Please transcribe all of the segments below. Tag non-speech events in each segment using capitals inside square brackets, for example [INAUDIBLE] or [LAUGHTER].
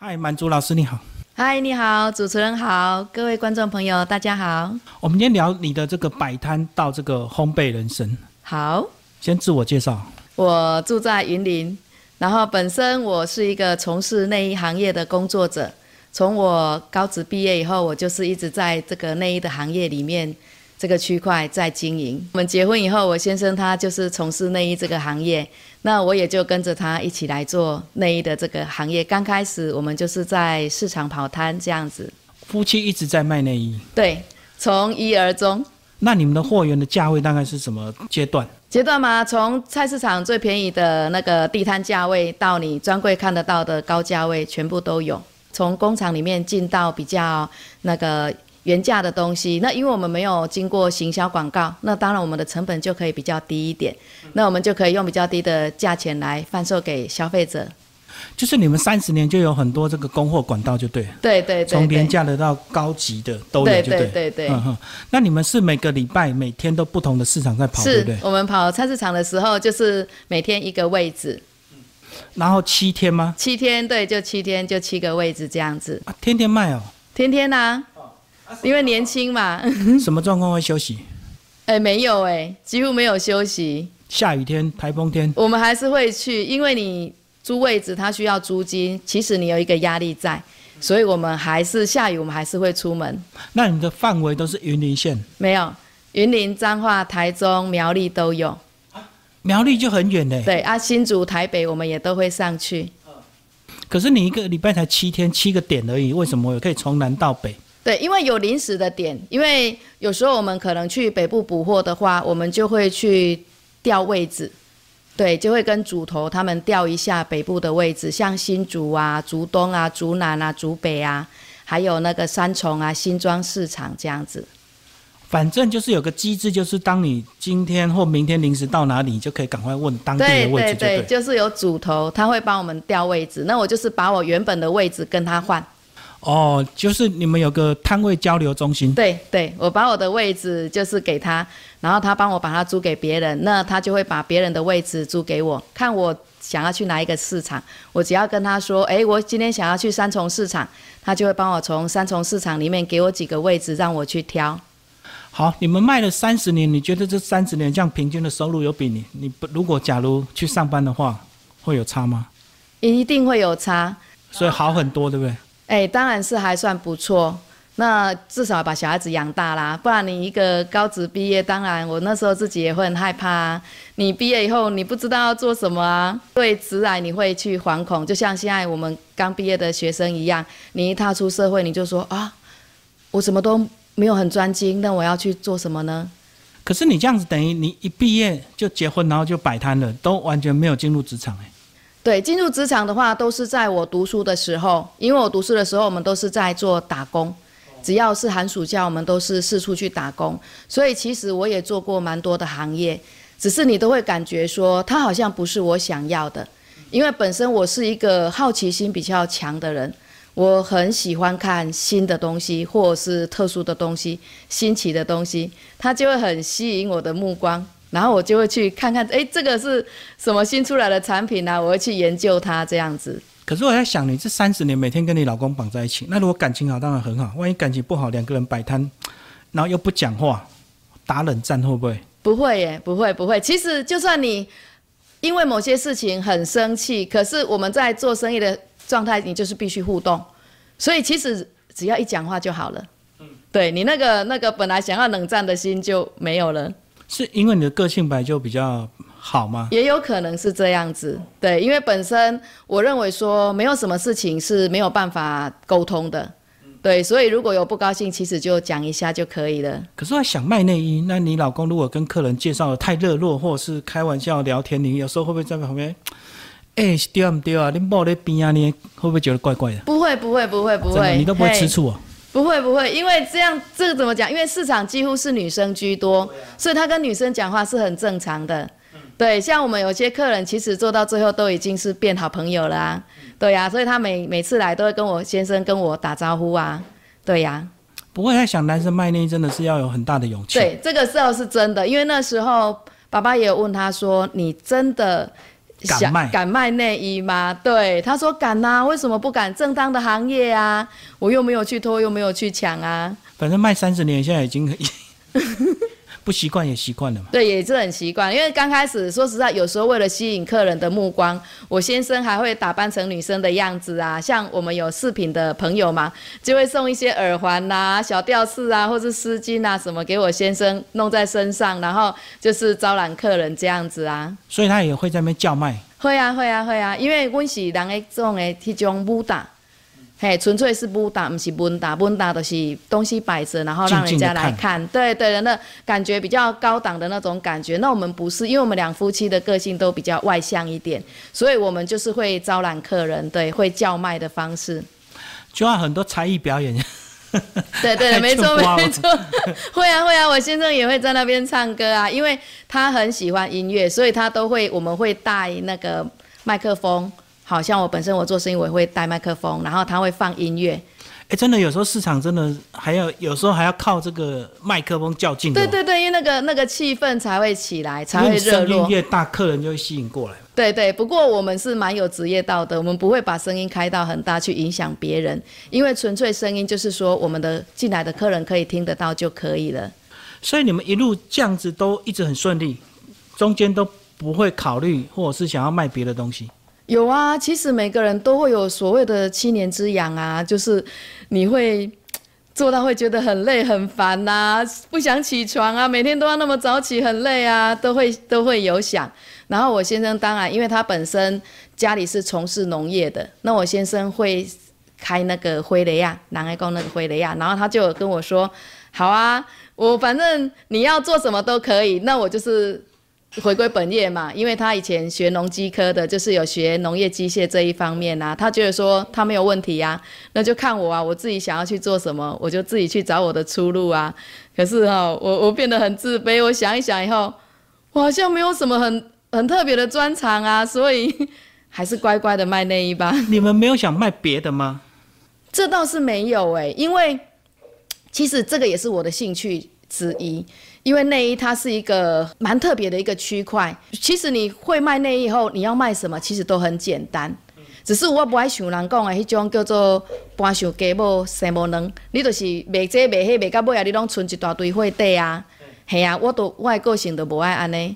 嗨，满足老师你好。嗨，你好，主持人好，各位观众朋友大家好。我们今天聊你的这个摆摊到这个烘焙人生。好，先自我介绍。我住在云林，然后本身我是一个从事内衣行业的工作者。从我高职毕业以后，我就是一直在这个内衣的行业里面这个区块在经营。我们结婚以后，我先生他就是从事内衣这个行业，那我也就跟着他一起来做内衣的这个行业。刚开始我们就是在市场跑摊这样子。夫妻一直在卖内衣。对，从一而终。那你们的货源的价位大概是什么阶段？阶段吗？从菜市场最便宜的那个地摊价位，到你专柜看得到的高价位，全部都有。从工厂里面进到比较那个原价的东西，那因为我们没有经过行销广告，那当然我们的成本就可以比较低一点，那我们就可以用比较低的价钱来贩售给消费者。就是你们三十年就有很多这个供货管道，就对。对对对。从廉价的到高级的都有，对对对对。嗯哼。那你们是每个礼拜每天都不同的市场在跑，对不对？我们跑菜市场的时候，就是每天一个位置。然后七天吗？七天，对，就七天，就七个位置这样子。啊，天天卖哦。天天呐，[LAUGHS] 因为年轻嘛。[LAUGHS] 什么状况会休息？哎，没有哎，几乎没有休息。下雨天、台风天，我们还是会去，因为你租位置，它需要租金，其实你有一个压力在，所以我们还是下雨，我们还是会出门。那你的范围都是云林县？没有，云林、彰化、台中、苗栗都有。苗栗就很远嘞。对啊，新竹、台北我们也都会上去。可是你一个礼拜才七天，七个点而已，为什么可以从南到北？对，因为有临时的点，因为有时候我们可能去北部补货的话，我们就会去调位置。对，就会跟主头他们调一下北部的位置，像新竹啊、竹东啊、竹南啊、竹北啊，还有那个三重啊、新庄市场这样子。反正就是有个机制，就是当你今天或明天临时到哪里，你就可以赶快问当地的位置。对对对，就是有主头，他会帮我们调位置。那我就是把我原本的位置跟他换。哦，就是你们有个摊位交流中心。对对，我把我的位置就是给他，然后他帮我把它租给别人，那他就会把别人的位置租给我。看我想要去哪一个市场，我只要跟他说，哎，我今天想要去三重市场，他就会帮我从三重市场里面给我几个位置让我去挑。好，你们卖了三十年，你觉得这三十年这样平均的收入有比你你不如果假如去上班的话，会有差吗？一定会有差，所以好很多，对不对？哎，当然是还算不错。那至少把小孩子养大啦，不然你一个高职毕业，当然我那时候自己也会很害怕啊。你毕业以后，你不知道要做什么啊？对职来你会去惶恐，就像现在我们刚毕业的学生一样，你一踏出社会，你就说啊，我什么都。没有很专精，那我要去做什么呢？可是你这样子等于你一毕业就结婚，然后就摆摊了，都完全没有进入职场哎。对，进入职场的话，都是在我读书的时候，因为我读书的时候，我们都是在做打工，只要是寒暑假，我们都是四处去打工。所以其实我也做过蛮多的行业，只是你都会感觉说，它好像不是我想要的，因为本身我是一个好奇心比较强的人。我很喜欢看新的东西，或者是特殊的东西、新奇的东西，它就会很吸引我的目光，然后我就会去看看，哎，这个是什么新出来的产品呢？我会去研究它这样子。可是我在想，你这三十年每天跟你老公绑在一起，那如果感情好，当然很好；万一感情不好，两个人摆摊，然后又不讲话，打冷战会不会？不会耶，不会不会。其实就算你因为某些事情很生气，可是我们在做生意的。状态你就是必须互动，所以其实只要一讲话就好了。嗯，对你那个那个本来想要冷战的心就没有了。是因为你的个性本来就比较好吗？也有可能是这样子。对，因为本身我认为说没有什么事情是没有办法沟通的。对，所以如果有不高兴，其实就讲一下就可以了。可是他想卖内衣，那你老公如果跟客人介绍的太热络，或者是开玩笑聊天，你有时候会不会在旁边？哎，对啊，对啊，你抱在边啊，你会不会觉得怪怪的？不会，不会，不会，不会，你都不会吃醋啊？不会，不会，因为这样，这个怎么讲？因为市场几乎是女生居多，所以他跟女生讲话是很正常的。对，像我们有些客人，其实做到最后都已经是变好朋友了啊。对呀，所以他每每次来都会跟我先生跟我打招呼啊。对呀。不会在想男生卖内衣真的是要有很大的勇气。对，这个时候是真的，因为那时候爸爸也有问他说：“你真的？”敢卖敢卖内衣吗？对，他说敢呐、为什么不敢？正当的行业啊，我又没有去偷，又没有去抢啊。反正卖三十年，现在已经 [LAUGHS] 不习惯也习惯了嘛。对，也是很习惯，因为刚开始说实在，有时候为了吸引客人的目光，我先生还会打扮成女生的样子啊。像我们有饰品的朋友嘛，就会送一些耳环呐、小吊饰啊，或是丝巾啊什么给我先生弄在身上，然后就是招揽客人这样子啊。所以他也会在那边叫卖。会啊，会啊，会啊，因为阮是人的种诶迄种武打，嘿，纯粹是武打，不是文打。文打的是东西摆着，然后让人家来看，对对的，那感觉比较高档的那种感觉。那我们不是，因为我们两夫妻的个性都比较外向一点，所以我们就是会招揽客人，对，会叫卖的方式。就要很多才艺表演，[LAUGHS] 对对的，[LAUGHS] 没错没错，[LAUGHS] 会啊会啊，我先生也会在那边唱歌啊，因为他很喜欢音乐，所以他都会我们会带那个麦克风，好像我本身我做生意我也会带麦克风，然后他会放音乐，哎，真的有时候市场真的还要，有时候还要靠这个麦克风较劲。对对对，因为那个那个气氛才会起来，才会热络。越大，客人就会吸引过来。对对，不过我们是蛮有职业道德，我们不会把声音开到很大去影响别人，因为纯粹声音就是说我们的进来的客人可以听得到就可以了。所以你们一路这样子都一直很顺利，中间都不会考虑或者是想要卖别的东西。有啊，其实每个人都会有所谓的七年之痒啊，就是你会做到会觉得很累很烦呐、不想起床啊，每天都要那么早起，很累啊，都会都会有想。然后我先生当然，因为他本身家里是从事农业的，那我先生会开那个灰雷亚，南爱公那个灰雷亚，然后他就跟我说，好啊，我反正你要做什么都可以，那我就是回归本业嘛，因为他以前学农机科的，就是有学农业机械这一方面啊，他觉得说他没有问题呀、那就看我啊，我自己想要去做什么，我就自己去找我的出路啊。可是哈、我我变得很自卑，我想一想以后，我好像没有什么很很特别的专长啊，所以 [LAUGHS] 还是乖乖的卖内衣吧。你们没有想卖别的吗？这倒是没有哎、因为其实这个也是我的兴趣之一。因为内衣它是一个蛮特别的一个区块，其实你会卖内衣以后，你要卖什么其实都很简单，只是我不爱像人讲的迄种叫做搬上家某生无能，你就是卖这卖迄卖到尾啊，你拢存一大堆货底啊，嘿啊，我都我的个性都无爱安尼，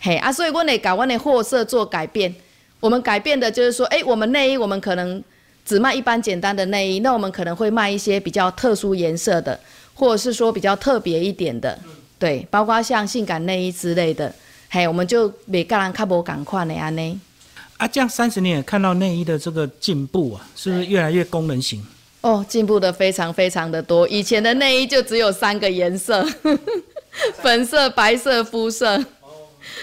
嘿啊，所以阮会搞阮的货色做改变，我们改变的就是说，诶，我们内衣我们可能只卖一般简单的内衣，那我们可能会卖一些比较特殊颜色的，或者是说比较特别一点的，对，包括像性感内衣之类的，嘿，我们就每个人看不赶快的安呢。啊，这样三十年也看到内衣的这个进步啊，是不是越来越功能型？哦，进步的非常非常的多。以前的内衣就只有三个颜色，[LAUGHS] 粉色、白色、肤色，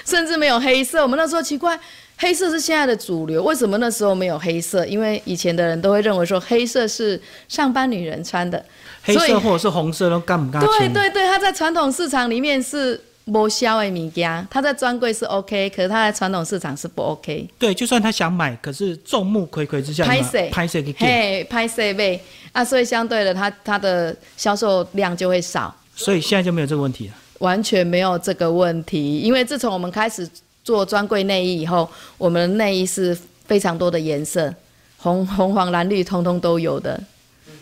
甚至没有黑色。我们那时候奇怪，黑色是现在的主流，为什么那时候没有黑色？因为以前的人都会认为说黑色是上班女人穿的，黑色或者是红色都干不干净？对对对，它在传统市场里面是不销的物件，它在专柜是 OK，可是它在传统市场是不 OK。对，就算他想买，可是众目睽睽之下，拍摄拍摄给给，嘿，拍摄呗啊，所以相对的，它它的销售量就会少。所以现在就没有这个问题了。完全没有这个问题，因为自从我们开始做专柜内衣以后，我们的内衣是非常多的颜色，红红黄蓝绿通通都有的。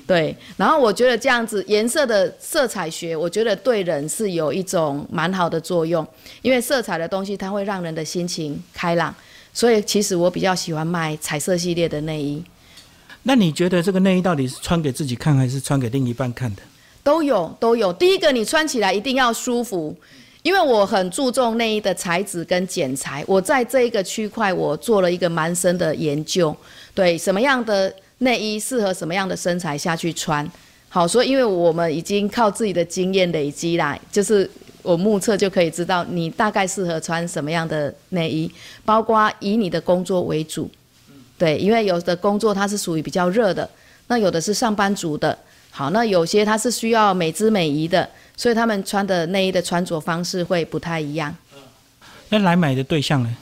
对，然后我觉得这样子颜色的色彩学，我觉得对人是有一种蛮好的作用，因为色彩的东西它会让人的心情开朗，所以其实我比较喜欢卖彩色系列的内衣。那你觉得这个内衣到底是穿给自己看，还是穿给另一半看的？都有都有。第一个，你穿起来一定要舒服，因为我很注重内衣的材质跟剪裁。我在这一个区块，我做了一个蛮深的研究，对什么样的内衣适合什么样的身材下去穿。好，所以因为我们已经靠自己的经验累积啦，就是我目测就可以知道你大概适合穿什么样的内衣，包括以你的工作为主。对，因为有的工作它是属于比较热的，那有的是上班族的。好，那有些它是需要美姿美仪的，所以他们穿的内衣的穿着方式会不太一样。那来买的对象呢？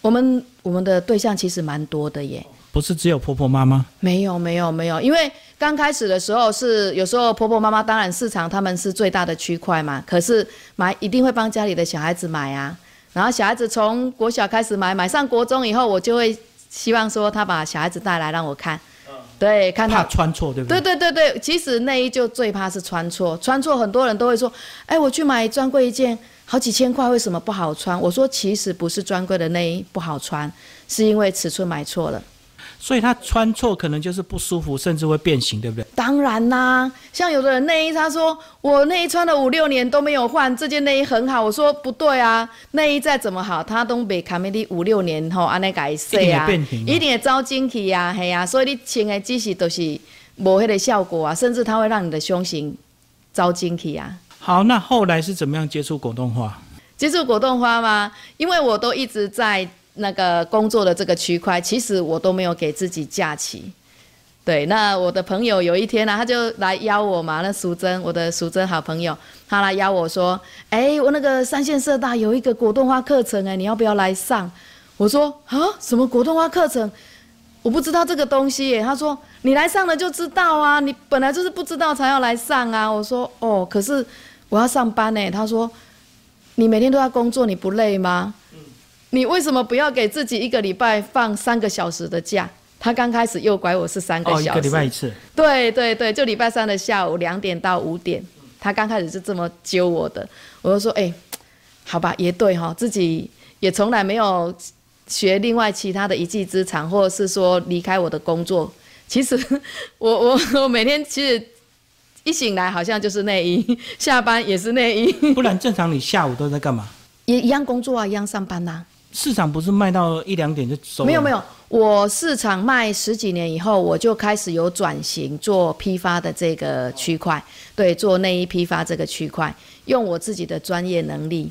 我们我们的对象其实蛮多的耶。不是只有婆婆妈妈，没有没有没有，因为刚开始的时候是有时候婆婆妈妈当然市场他们是最大的区块嘛，可是买一定会帮家里的小孩子买啊。然后小孩子从国小开始买，买上国中以后，我就会希望说他把小孩子带来让我看，对，看怕他。穿错，对不对对？对对对，其实内衣就最怕是穿错，穿错很多人都会说，哎，我去买专柜一件好几千块，为什么不好穿？我说其实不是专柜的内衣不好穿，是因为尺寸买错了。所以他穿错可能就是不舒服，甚至会变形，对不对？当然啦，像有的人内衣，他说我内衣穿了五六年都没有换，这件内衣很好。我说不对啊，内衣再怎么好，它都被卡梅利五六年后安尼改色啊一定会招进去呀，嘿呀、所以你穿的只是都是无迄个效果啊，甚至它会让你的胸型招进去啊。好，那后来是怎么样接触果冻花？接触果冻花吗？因为我都一直在那个工作的这个区块，其实我都没有给自己假期。对，那我的朋友有一天呢、他就来邀我嘛，那淑珍，我的淑珍好朋友，他来邀我说，哎、我那个三线社大有一个果冻花课程，哎，你要不要来上？我说啊，什么果冻花课程？我不知道这个东西耶。他说你来上了就知道啊，你本来就是不知道才要来上啊。我说哦，可是我要上班呢。他说你每天都要工作，你不累吗？你为什么不要给自己一个礼拜放三个小时的假？他刚开始诱拐我是三个哦，小时，一个礼拜一次。对对对，就礼拜三的下午两点到五点，他刚开始是这么揪我的，我就说，哎、好吧，也对哈，自己也从来没有学另外其他的一技之长，或者是说离开我的工作。其实 [LAUGHS] 我我我每天其实一醒来好像就是内衣，下班也是内衣，不然正常你下午都在干嘛？[LAUGHS] 也一样工作啊，一样上班呐、市场不是卖到一两点就收？没有没有，我市场卖十几年以后，我就开始有转型做批发的这个区块，对，做内衣批发这个区块，用我自己的专业能力。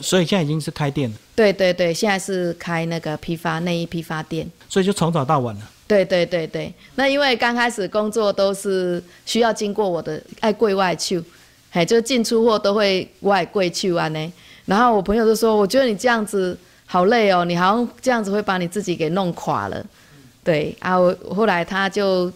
所以现在已经是开店了，对对对，现在是开那个批发内衣批发店。所以就从早到晚了。对对对对，那因为刚开始工作都是需要经过我的爱柜外去，哎，就进出货都会外柜去啊呢。然后我朋友就说：“我觉得你这样子好累哦，你好像这样子会把你自己给弄垮了。”对啊，我后来他就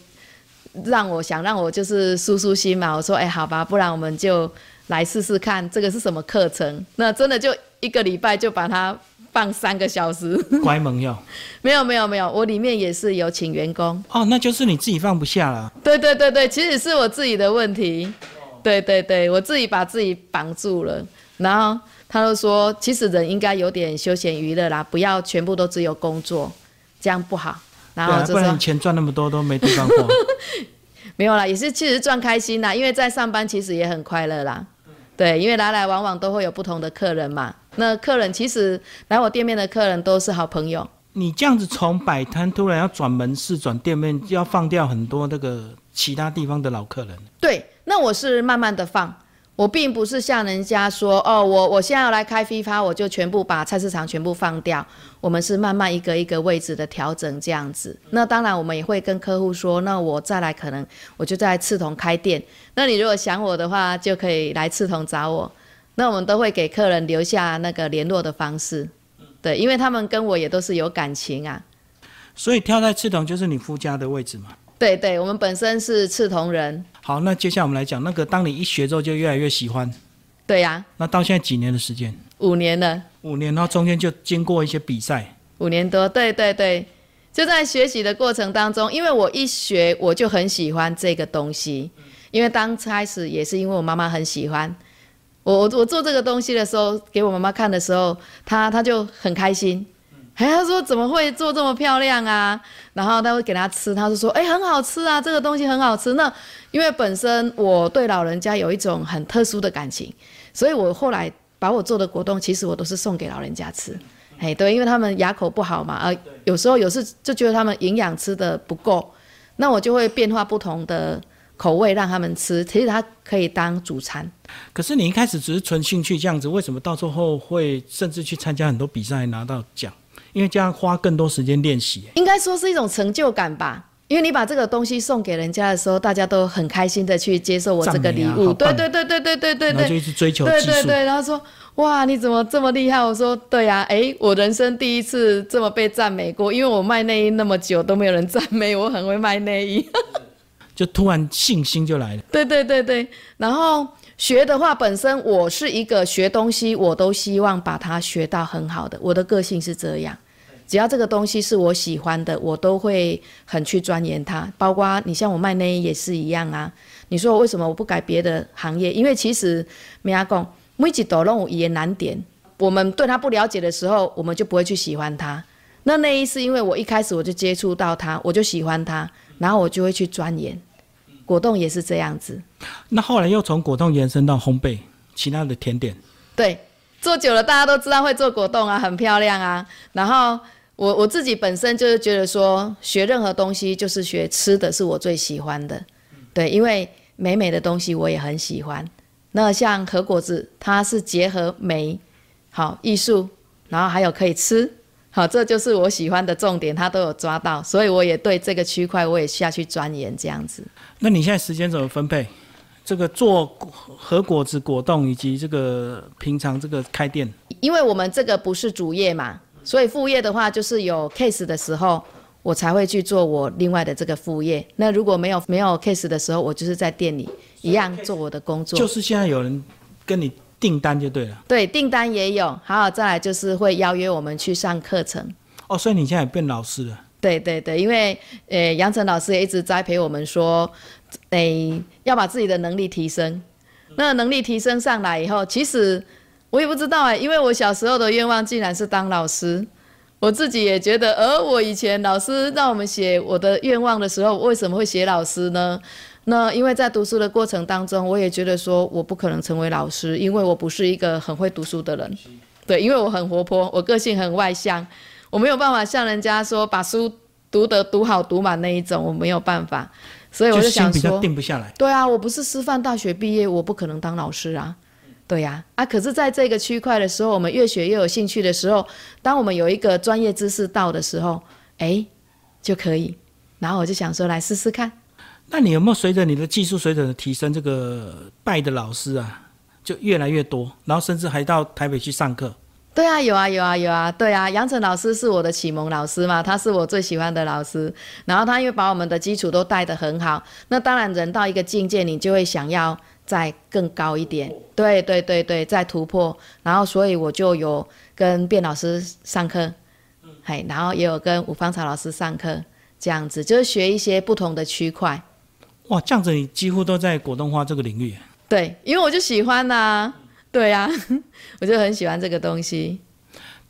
让我想让我就是舒舒心嘛，我说：“哎，好吧，不然我们就来试试看这个是什么课程。”那真的就一个礼拜就把它放三个小时。乖萌哟 [LAUGHS] 没有没有没有，我里面也是有请员工。哦，那就是你自己放不下了。对对对对，其实是我自己的问题。对对对，我自己把自己绑住了。然后他就说，其实人应该有点休闲娱乐啦，不要全部都只有工作，这样不好。然后就说不然钱赚那么多都没地方花。[LAUGHS] 没有啦，也是其实赚开心啦，因为在上班其实也很快乐啦。对，因为来来往往都会有不同的客人嘛。那客人其实来我店面的客人都是好朋友。你这样子从摆摊突然要转门市、转店面，要放掉很多那个其他地方的老客人。对，那我是慢慢的放，我并不是像人家说哦，我我现在要来开批发，我就全部把菜市场全部放掉。我们是慢慢一个一个位置的调整这样子。那当然，我们也会跟客户说，那我再来可能我就在赤桐开店。那你如果想我的话，就可以来赤桐找我。那我们都会给客人留下那个联络的方式，对，因为他们跟我也都是有感情啊。所以挑在赤桐就是你夫家的位置嘛。对对，我们本身是赤桐人，好，那接下来我们来讲那个，当你一学之后就越来越喜欢。对呀、那到现在几年的时间？五年了。五年，然后中间就经过一些比赛。五年多，对对对，就在学习的过程当中，因为我一学我就很喜欢这个东西，因为刚开始也是因为我妈妈很喜欢，我我我做这个东西的时候，给我妈妈看的时候，她她就很开心，哎，他说怎么会做这么漂亮啊？然后他会给他吃，他就说，哎，很好吃啊，这个东西很好吃。那因为本身我对老人家有一种很特殊的感情，所以我后来把我做的果冻，其实我都是送给老人家吃。哎，对，因为他们牙口不好嘛，啊，有时候有时就觉得他们营养吃的不够，那我就会变化不同的口味让他们吃，其实它可以当主餐。可是你一开始只是纯兴趣这样子，为什么到最后会甚至去参加很多比赛拿到奖？因为这样花更多时间练习。应该说是一种成就感吧。因为你把这个东西送给人家的时候，大家都很开心的去接受我这个礼物。啊对对对对对对对对就一直追求。对对对，然后说哇，你怎么这么厉害？我说对呀、诶，我人生第一次这么被赞美过，因为我卖内衣那么久都没有人赞美我很会卖内衣。[LAUGHS] 就突然信心就来了。对对对对，然后学的话，本身我是一个学东西，我都希望把它学到很好的。我的个性是这样，只要这个东西是我喜欢的，我都会很去钻研它。包括你像我卖内衣也是一样啊。你说为什么我不改别的行业？因为其实没阿讲，每一都有伊的难点。我们对他不了解的时候，我们就不会去喜欢它。那内衣是因为我一开始我就接触到它，我就喜欢它，然后我就会去钻研。果冻也是这样子。那后来又从果冻延伸到烘焙，其他的甜点。对，做久了大家都知道会做果冻啊，很漂亮啊。然后我我自己本身就是觉得说，学任何东西就是学吃的是我最喜欢的。对，因为美美的东西我也很喜欢。那像核果子，它是结合美、好艺术，然后还有可以吃。好，这就是我喜欢的重点，他都有抓到，所以我也对这个区块我也下去钻研这样子。那你现在时间怎么分配？这个做核果子果冻，以及这个平常这个开店？因为我们这个不是主业嘛，所以副业的话就是有 case 的时候，我才会去做我另外的这个副业。那如果没有没有 case 的时候，我就是在店里一样做我的工作。就是现在有人跟你。订单就对了，对，订单也有，还有再来就是会邀约我们去上课程。哦，所以你现在也变老师了。对对对，因为呃，杨晨老师也一直栽培我们说，诶，要把自己的能力提升。那能力提升上来以后，其实我也不知道哎，因为我小时候的愿望竟然是当老师，我自己也觉得，而我以前老师让我们写我的愿望的时候，为什么会写老师呢？那因为在读书的过程当中，我也觉得说我不可能成为老师，因为我不是一个很会读书的人。对，因为我很活泼，我个性很外向，我没有办法像人家说把书读得读好读满那一种，我没有办法。所以我就想说，定不下来。对啊，我不是师范大学毕业，我不可能当老师啊。对呀，啊，可是在这个区块的时候，我们越学越有兴趣的时候，当我们有一个专业知识到的时候，哎，就可以。然后我就想说，来试试看。那你有没有随着你的技术水准的提升，这个拜的老师啊，就越来越多，然后甚至还到台北去上课？对啊，有啊，有啊，有啊，对啊。杨晨老师是我的启蒙老师嘛，他是我最喜欢的老师。然后他因为把我们的基础都带得很好，那当然人到一个境界，你就会想要再更高一点。对对对对，再突破。然后所以我就有跟卞老师上课，嘿，然后也有跟吴芳草老师上课，这样子就是学一些不同的区块。哇，这样子你几乎都在果冻花这个领域。对，因为我就喜欢呐，对呀，[LAUGHS] 我就很喜欢这个东西。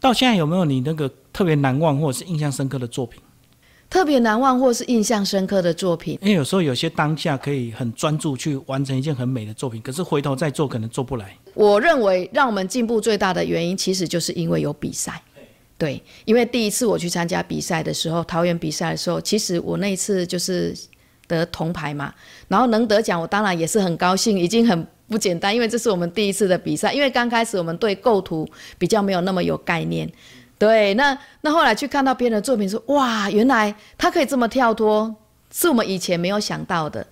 到现在有没有你那个特别难忘或者是印象深刻的作品？特别难忘或是印象深刻的作品？因为有时候有些当下可以很专注去完成一件很美的作品，可是回头再做可能做不来。我认为让我们进步最大的原因，其实就是因为有比赛。对，因为第一次我去参加比赛的时候，桃园比赛的时候，其实我那一次就是。得铜牌嘛，然后能得奖，我当然也是很高兴，已经很不简单，因为这是我们第一次的比赛。因为刚开始我们对构图比较没有那么有概念，对，那那后来去看到别人的作品，说哇，原来他可以这么跳脱，是我们以前没有想到的，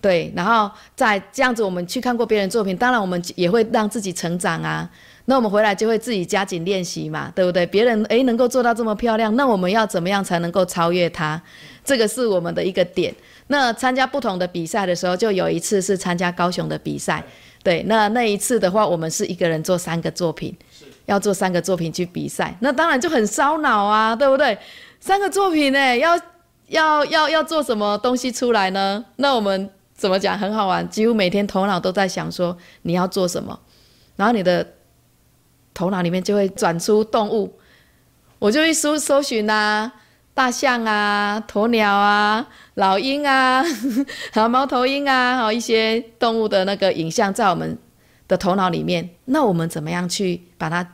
对。然后在这样子，我们去看过别人作品，当然我们也会让自己成长啊。那我们回来就会自己加紧练习嘛，对不对？别人诶能够做到这么漂亮，那我们要怎么样才能够超越他？这个是我们的一个点。那参加不同的比赛的时候，就有一次是参加高雄的比赛，对，那那一次的话，我们是一个人做三个作品，要做三个作品去比赛，那当然就很烧脑啊，对不对？三个作品呢，要要要要做什么东西出来呢？那我们怎么讲很好玩，几乎每天头脑都在想说你要做什么，然后你的头脑里面就会转出动物，我就一搜搜寻啊。大象啊，鸵鸟啊，老鹰啊，[LAUGHS] 还有猫头鹰啊，还有一些动物的那个影像在我们的头脑里面。那我们怎么样去把它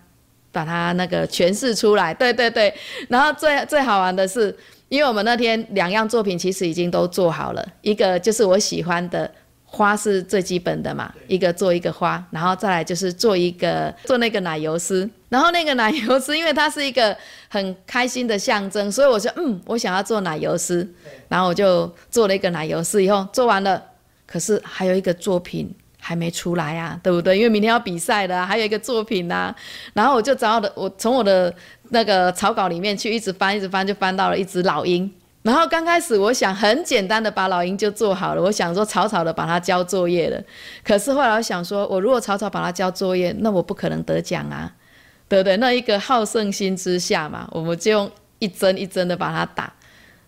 把它那个诠释出来？对对对。然后最最好玩的是，因为我们那天两样作品其实已经都做好了，一个就是我喜欢的。花是最基本的嘛，一个做一个花，然后再来就是做一个做那个奶油丝，然后那个奶油丝，因为它是一个很开心的象征，所以我说嗯，我想要做奶油丝，然后我就做了一个奶油师，以后做完了，可是还有一个作品还没出来啊，对不对？因为明天要比赛的，还有一个作品呐，然后我就找我的，我从我的那个草稿里面去一直翻，一直翻，就翻到了一只老鹰。然后刚开始我想很简单的把老鹰就做好了，我想说草草的把它交作业了。可是后来我想说，我如果草草把它交作业，那我不可能得奖啊，对不对？那一个好胜心之下嘛，我们就用一针一针的把它打，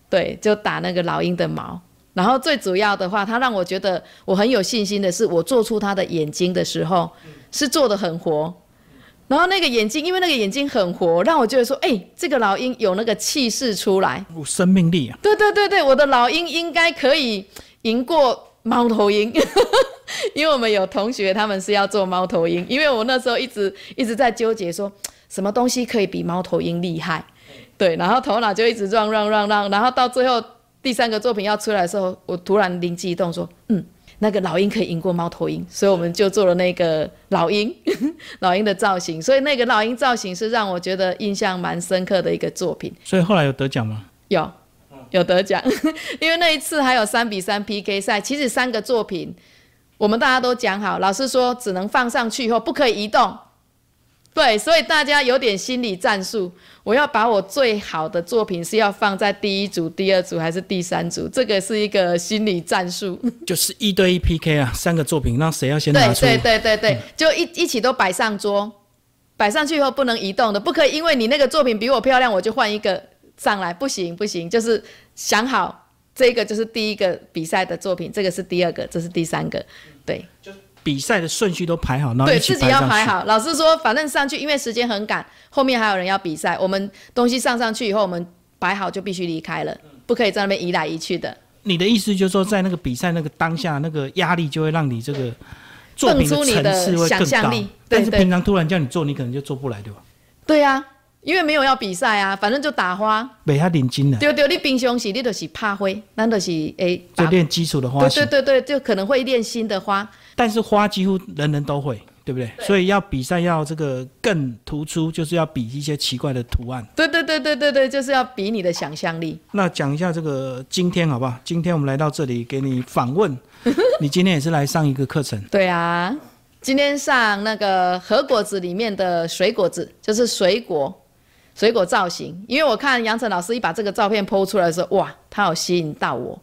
对，就打那个老鹰的毛。然后最主要的话，它让我觉得我很有信心的是，我做出它的眼睛的时候是做的很活。然后那个眼睛，因为那个眼睛很活，让我觉得说，哎，这个老鹰有那个气势出来，有生命力啊。对对对对，我的老鹰应该可以赢过猫头鹰，因为我们有同学他们是要做猫头鹰，因为我那时候一直一直在纠结说，什么东西可以比猫头鹰厉害？对，然后头脑就一直让让让让，然后到最后第三个作品要出来的时候，我突然灵机一动说，嗯。那个老鹰可以赢过猫头鹰，所以我们就做了那个老鹰，[LAUGHS] 老鹰的造型。所以那个老鹰造型是让我觉得印象蛮深刻的一个作品。所以后来有得奖吗？有，有得奖。[LAUGHS] 因为那一次还有三比三 PK 赛，其实三个作品我们大家都讲好，老师说只能放上去以后不可以移动。对，所以大家有点心理战术。我要把我最好的作品是要放在第一组、第二组还是第三组？这个是一个心理战术。[LAUGHS] 就是一对一 PK 啊，三个作品，那谁要先拿出？对对对对对，就一一起都摆上桌，摆上去以后不能移动的，不可以因为你那个作品比我漂亮，我就换一个上来，不行不行，就是想好这个就是第一个比赛的作品，这个是第二个，这是第三个，对。就比赛的顺序都排好，然后对自己要排好。老师说，反正上去，因为时间很赶，后面还有人要比赛。我们东西上上去以后，我们摆好就必须离开了，不可以在那边移来移去的。你的意思就是说，在那个比赛那个当下，那个压力就会让你这个作品的层次会更高。但是平常突然叫你做，你可能就做不来，对吧？对呀。因为没有要比赛啊，反正就打花，没遐认真的。对对，你平常时你就是拍花，咱就是诶，就练基础的花对对对对，就可能会练新的花。但是花几乎人人都会，对不对？所以要比赛要这个更突出，就是要比一些奇怪的图案。对对对对对对，就是要比你的想象力。那讲一下这个今天好不好？今天我们来到这里给你访问，[LAUGHS] 你今天也是来上一个课程。对啊，今天上那个核果子里面的水果子，就是水果。水果造型，因为我看杨晨老师一把这个照片剖出来的时候，哇，他有吸引到我，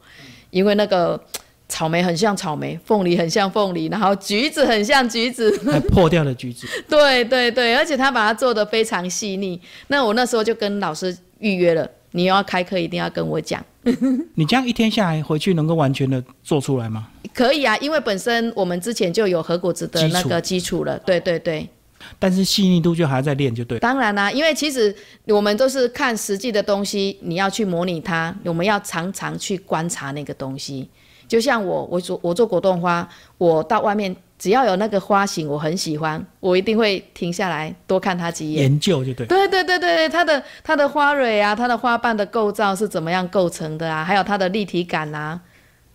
因为那个草莓很像草莓，凤梨很像凤梨，然后橘子很像橘子，还 [LAUGHS] 破掉了橘子。[LAUGHS] 对对对，而且他把它做的非常细腻。那我那时候就跟老师预约了，你要开课一定要跟我讲。[LAUGHS] 你这样一天下来回去能够完全的做出来吗？可以啊，因为本身我们之前就有核果子的那个基础了。对对对。但是细腻度就还在练，就对。当然啦，因为其实我们都是看实际的东西，你要去模拟它，我们要常常去观察那个东西。就像我，我做我做果冻花，我到外面只要有那个花型，我很喜欢，我一定会停下来多看它几眼，研究就对。对对对对，它的它的花蕊啊，它的花瓣的构造是怎么样构成的啊？还有它的立体感啊，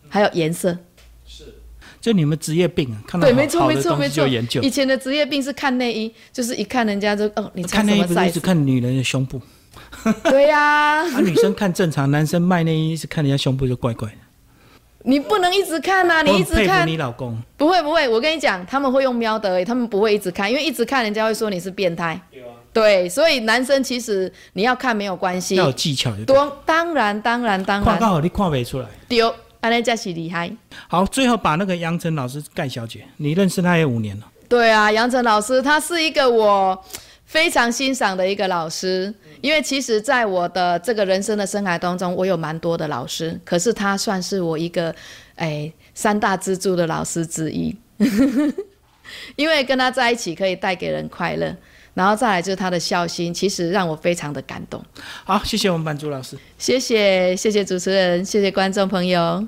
还有颜色。就你们职业病啊，看到好的东西就研究。以前的职业病是看内衣，就是一看人家就哦，你看内衣不是一直看女人的胸部？对呀。啊，女生看正常，男生卖内衣是看人家胸部就怪怪的。你不能一直看呐，你一直看。你老公。不会不会，我跟你讲，他们会用瞄的，他们不会一直看，因为一直看人家会说你是变态。对啊。对，所以男生其实你要看没有关系。要有技巧。多当然当然当然。看刚好你看不出来。丢。安尼才是厉害。好，最后把那个杨晨老师盖小姐，你认识他也五年了。对啊，杨晨老师，他是一个我非常欣赏的一个老师。因为其实，在我的这个人生的生涯当中，我有蛮多的老师，可是他算是我一个哎三大支柱的老师之一。[LAUGHS] 因为跟他在一起可以带给人快乐。然后再来就是他的孝心，其实让我非常的感动。好，谢谢我们版主老师，谢谢谢谢主持人，谢谢观众朋友。